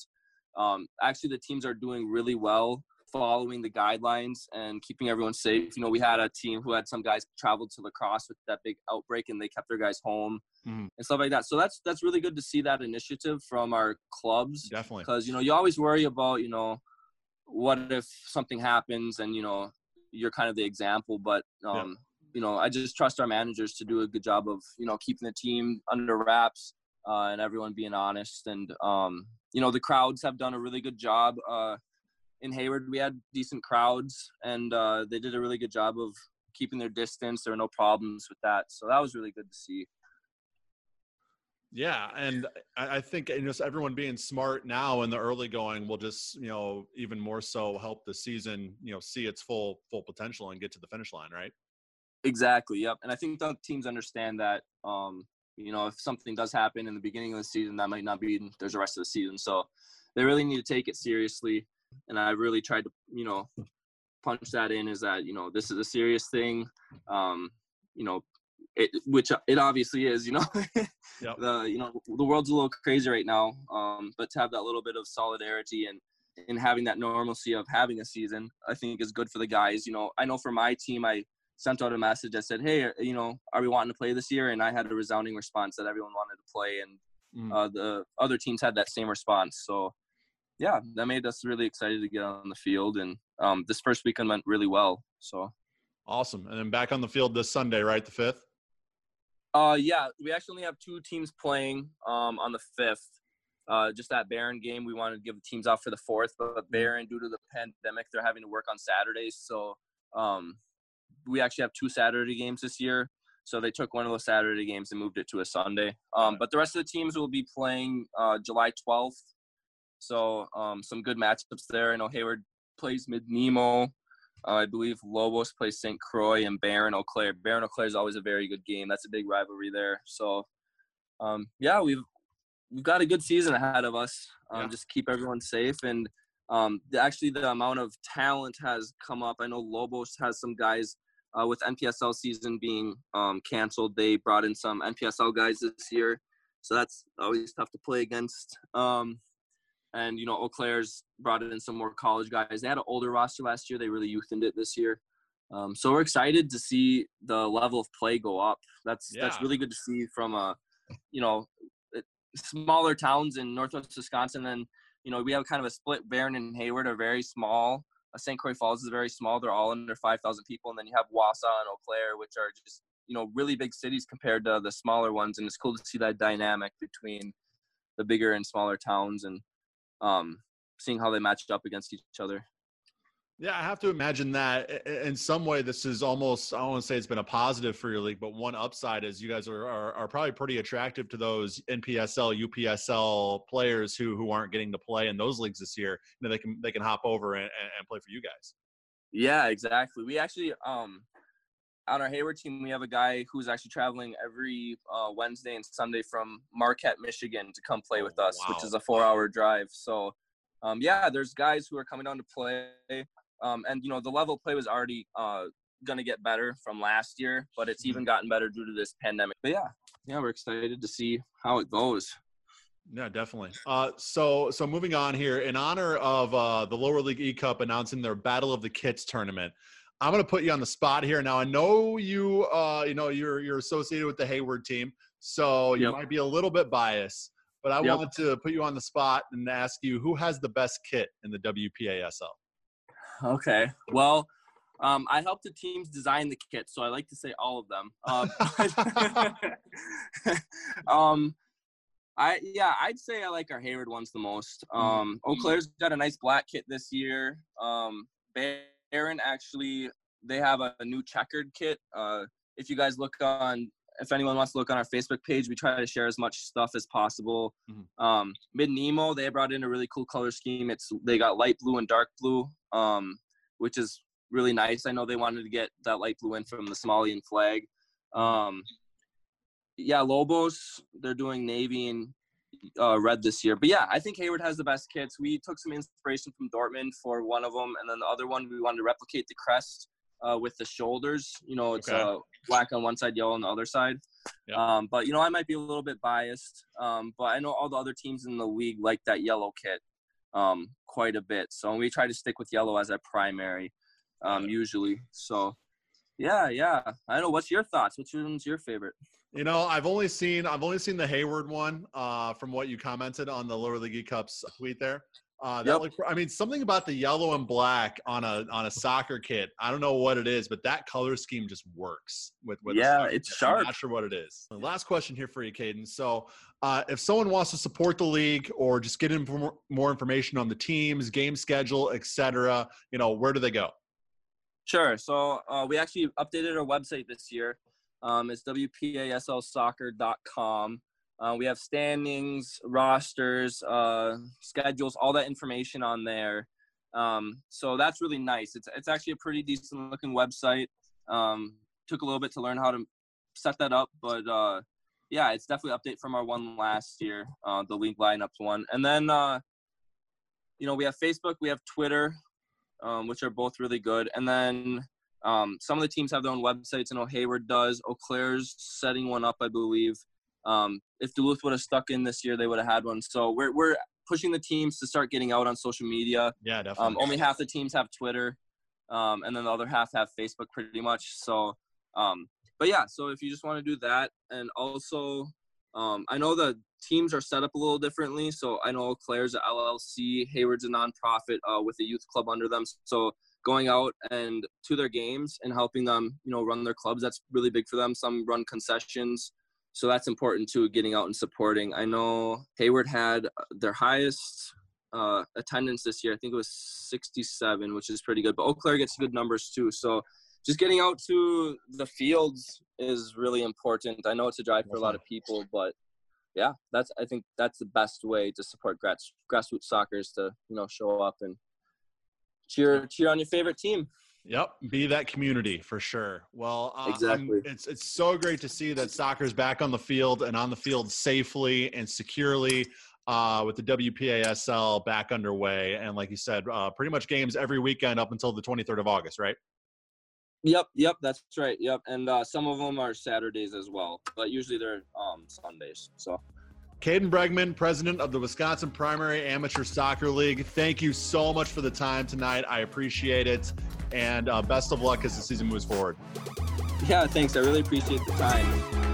Speaker 4: um, actually, the teams are doing really well following the guidelines and keeping everyone safe. You know, we had a team who had some guys traveled to La Crosse with that big outbreak and they kept their guys home mm-hmm. and stuff like that. So that's that's really good to see that initiative from our clubs.
Speaker 1: Definitely.
Speaker 4: Because you know, you always worry about, you know, what if something happens and you know, you're kind of the example, but um, yeah. you know, I just trust our managers to do a good job of, you know, keeping the team under wraps uh, and everyone being honest and um, you know, the crowds have done a really good job uh, in Hayward, we had decent crowds, and uh, they did a really good job of keeping their distance. There were no problems with that, so that was really good to see.
Speaker 1: Yeah, and I think you know everyone being smart now in the early going will just you know even more so help the season you know see its full full potential and get to the finish line, right?
Speaker 4: Exactly. Yep. And I think the teams understand that. Um, you know, if something does happen in the beginning of the season, that might not be there's the rest of the season. So they really need to take it seriously and I really tried to you know punch that in is that you know this is a serious thing, um, you know, it, which it obviously is. You know, [laughs] yep. the you know the world's a little crazy right now, um, but to have that little bit of solidarity and and having that normalcy of having a season, I think is good for the guys. You know, I know for my team, I sent out a message that said, "Hey, you know, are we wanting to play this year?" And I had a resounding response that everyone wanted to play, and mm. uh, the other teams had that same response. So yeah, that made us really excited to get on the field. And um, this first weekend went really well. So
Speaker 1: awesome. And then back on the field this Sunday, right? The fifth.
Speaker 4: Uh, yeah, we actually only have two teams playing um, on the fifth. Uh, just that Barron game, we wanted to give the teams off for the fourth, but mm-hmm. Barron, due to the pandemic, they're having to work on Saturdays. So um, we actually have two Saturday games this year. So they took one of those Saturday games and moved it to a Sunday. Um, but the rest of the teams will be playing uh, July 12th so um, some good matchups there. I know Hayward plays Midnimo. Uh, I believe Lobos plays St. Croix and Barron Eau Claire. Barron Eau Claire is always a very good game. That's a big rivalry there. So um, yeah, we've we've got a good season ahead of us. Um, yeah. Just keep everyone safe and um, the, actually the amount of talent has come up. I know Lobos has some guys uh, with NPSL season being um, canceled. They brought in some NPSL guys this year, so that's always tough to play against. Um, and you know, Eau Claire's brought in some more college guys. They had an older roster last year. They really youthened it this year. Um, so we're excited to see the level of play go up. That's yeah. that's really good to see from a, you know, smaller towns in northwest Wisconsin. And you know, we have kind of a split. Barron and Hayward are very small. St. Croix Falls is very small. They're all under 5,000 people. And then you have Wausau and Eau Claire, which are just, you know, really big cities compared to the smaller ones. And it's cool to see that dynamic between the bigger and smaller towns and um, seeing how they matched up against each other.
Speaker 1: Yeah, I have to imagine that in some way this is almost I don't want to say it's been a positive for your league, but one upside is you guys are, are, are probably pretty attractive to those NPSL, UPSL players who who aren't getting to play in those leagues this year. You know, they can they can hop over and, and play for you guys.
Speaker 4: Yeah, exactly. We actually um on our Hayward team, we have a guy who's actually traveling every uh, Wednesday and Sunday from Marquette, Michigan, to come play oh, with us, wow. which is a four-hour drive. So, um, yeah, there's guys who are coming down to play. Um, and you know the level play was already uh, going to get better from last year, but it's even mm-hmm. gotten better due to this pandemic. But yeah, yeah, we're excited to see how it goes.
Speaker 1: Yeah, definitely. Uh, so, so moving on here, in honor of uh, the lower league E Cup announcing their Battle of the Kits tournament, I'm going to put you on the spot here. Now, I know you, uh, you know, you're you're associated with the Hayward team, so you yep. might be a little bit biased. But I yep. wanted to put you on the spot and ask you who has the best kit in the WPASL.
Speaker 4: Okay. Well, um, I helped the teams design the kit, so I like to say all of them. Uh, [laughs] [laughs] um, I yeah, I'd say I like our Hayward ones the most. Mm-hmm. Um, Eau Claire's got a nice black kit this year. Um, Barron actually they have a, a new checkered kit. Uh, if you guys look on if anyone wants to look on our Facebook page, we try to share as much stuff as possible. Mm-hmm. Um, Midnimo, they brought in a really cool color scheme. It's they got light blue and dark blue, um, which is really nice. I know they wanted to get that light blue in from the Somalian flag. Um, yeah, Lobos, they're doing navy and uh, red this year. But yeah, I think Hayward has the best kits. We took some inspiration from Dortmund for one of them, and then the other one we wanted to replicate the crest uh, with the shoulders. You know, it's okay. uh, black on one side, yellow on the other side. Yep. Um, but you know, I might be a little bit biased. Um, but I know all the other teams in the league like that yellow kit um, quite a bit. So we try to stick with yellow as our primary um, usually. So yeah, yeah. I know. What's your thoughts? Which one's your favorite?
Speaker 1: You know, I've only seen I've only seen the Hayward one uh, from what you commented on the lower league cups tweet there. Uh, that yep. looked, I mean, something about the yellow and black on a on a soccer kit. I don't know what it is, but that color scheme just works with. with
Speaker 4: yeah, it's kit. sharp.
Speaker 1: I'm not sure what it is. Last question here for you, Kaden. So, uh, if someone wants to support the league or just get in more information on the teams, game schedule, etc., you know, where do they go?
Speaker 4: Sure. So uh, we actually updated our website this year. Um, it's wpaslsoccer.com. Uh, we have standings, rosters, uh, schedules, all that information on there. Um, so that's really nice. It's it's actually a pretty decent looking website. Um, took a little bit to learn how to set that up, but uh, yeah, it's definitely update from our one last year, uh, the league lineups one. And then uh, you know we have Facebook, we have Twitter, um, which are both really good. And then um, some of the teams have their own websites. I know Hayward does. Eau Claire's setting one up, I believe. Um, if Duluth would have stuck in this year, they would have had one. So we're we're pushing the teams to start getting out on social media.
Speaker 1: Yeah, definitely.
Speaker 4: Um, only half the teams have Twitter, um, and then the other half have Facebook, pretty much. So, um, but yeah, so if you just want to do that, and also, um, I know the teams are set up a little differently. So I know Claire's a LLC, Hayward's a nonprofit uh, with a youth club under them. So going out and to their games and helping them, you know, run their clubs, that's really big for them. Some run concessions so that's important too getting out and supporting. I know hayward had their highest uh, attendance this year. I think it was 67 which is pretty good but eau claire gets good numbers too. So just getting out to the fields is really important. I know it's a drive for a lot of people but yeah that's i think that's the best way to support grass, grassroots soccer is to you know show up and cheer cheer on your favorite team
Speaker 1: Yep, be that community for sure. Well,
Speaker 4: uh, exactly.
Speaker 1: it's it's so great to see that soccer's back on the field and on the field safely and securely. Uh, with the WPASL back underway, and like you said, uh, pretty much games every weekend up until the 23rd of August, right?
Speaker 4: Yep, yep, that's right. Yep, and uh, some of them are Saturdays as well, but usually they're um, Sundays. So
Speaker 1: Kaden Bergman, president of the Wisconsin Primary Amateur Soccer League. Thank you so much for the time tonight. I appreciate it. And uh, best of luck as the season moves forward.
Speaker 4: Yeah, thanks. I really appreciate the time.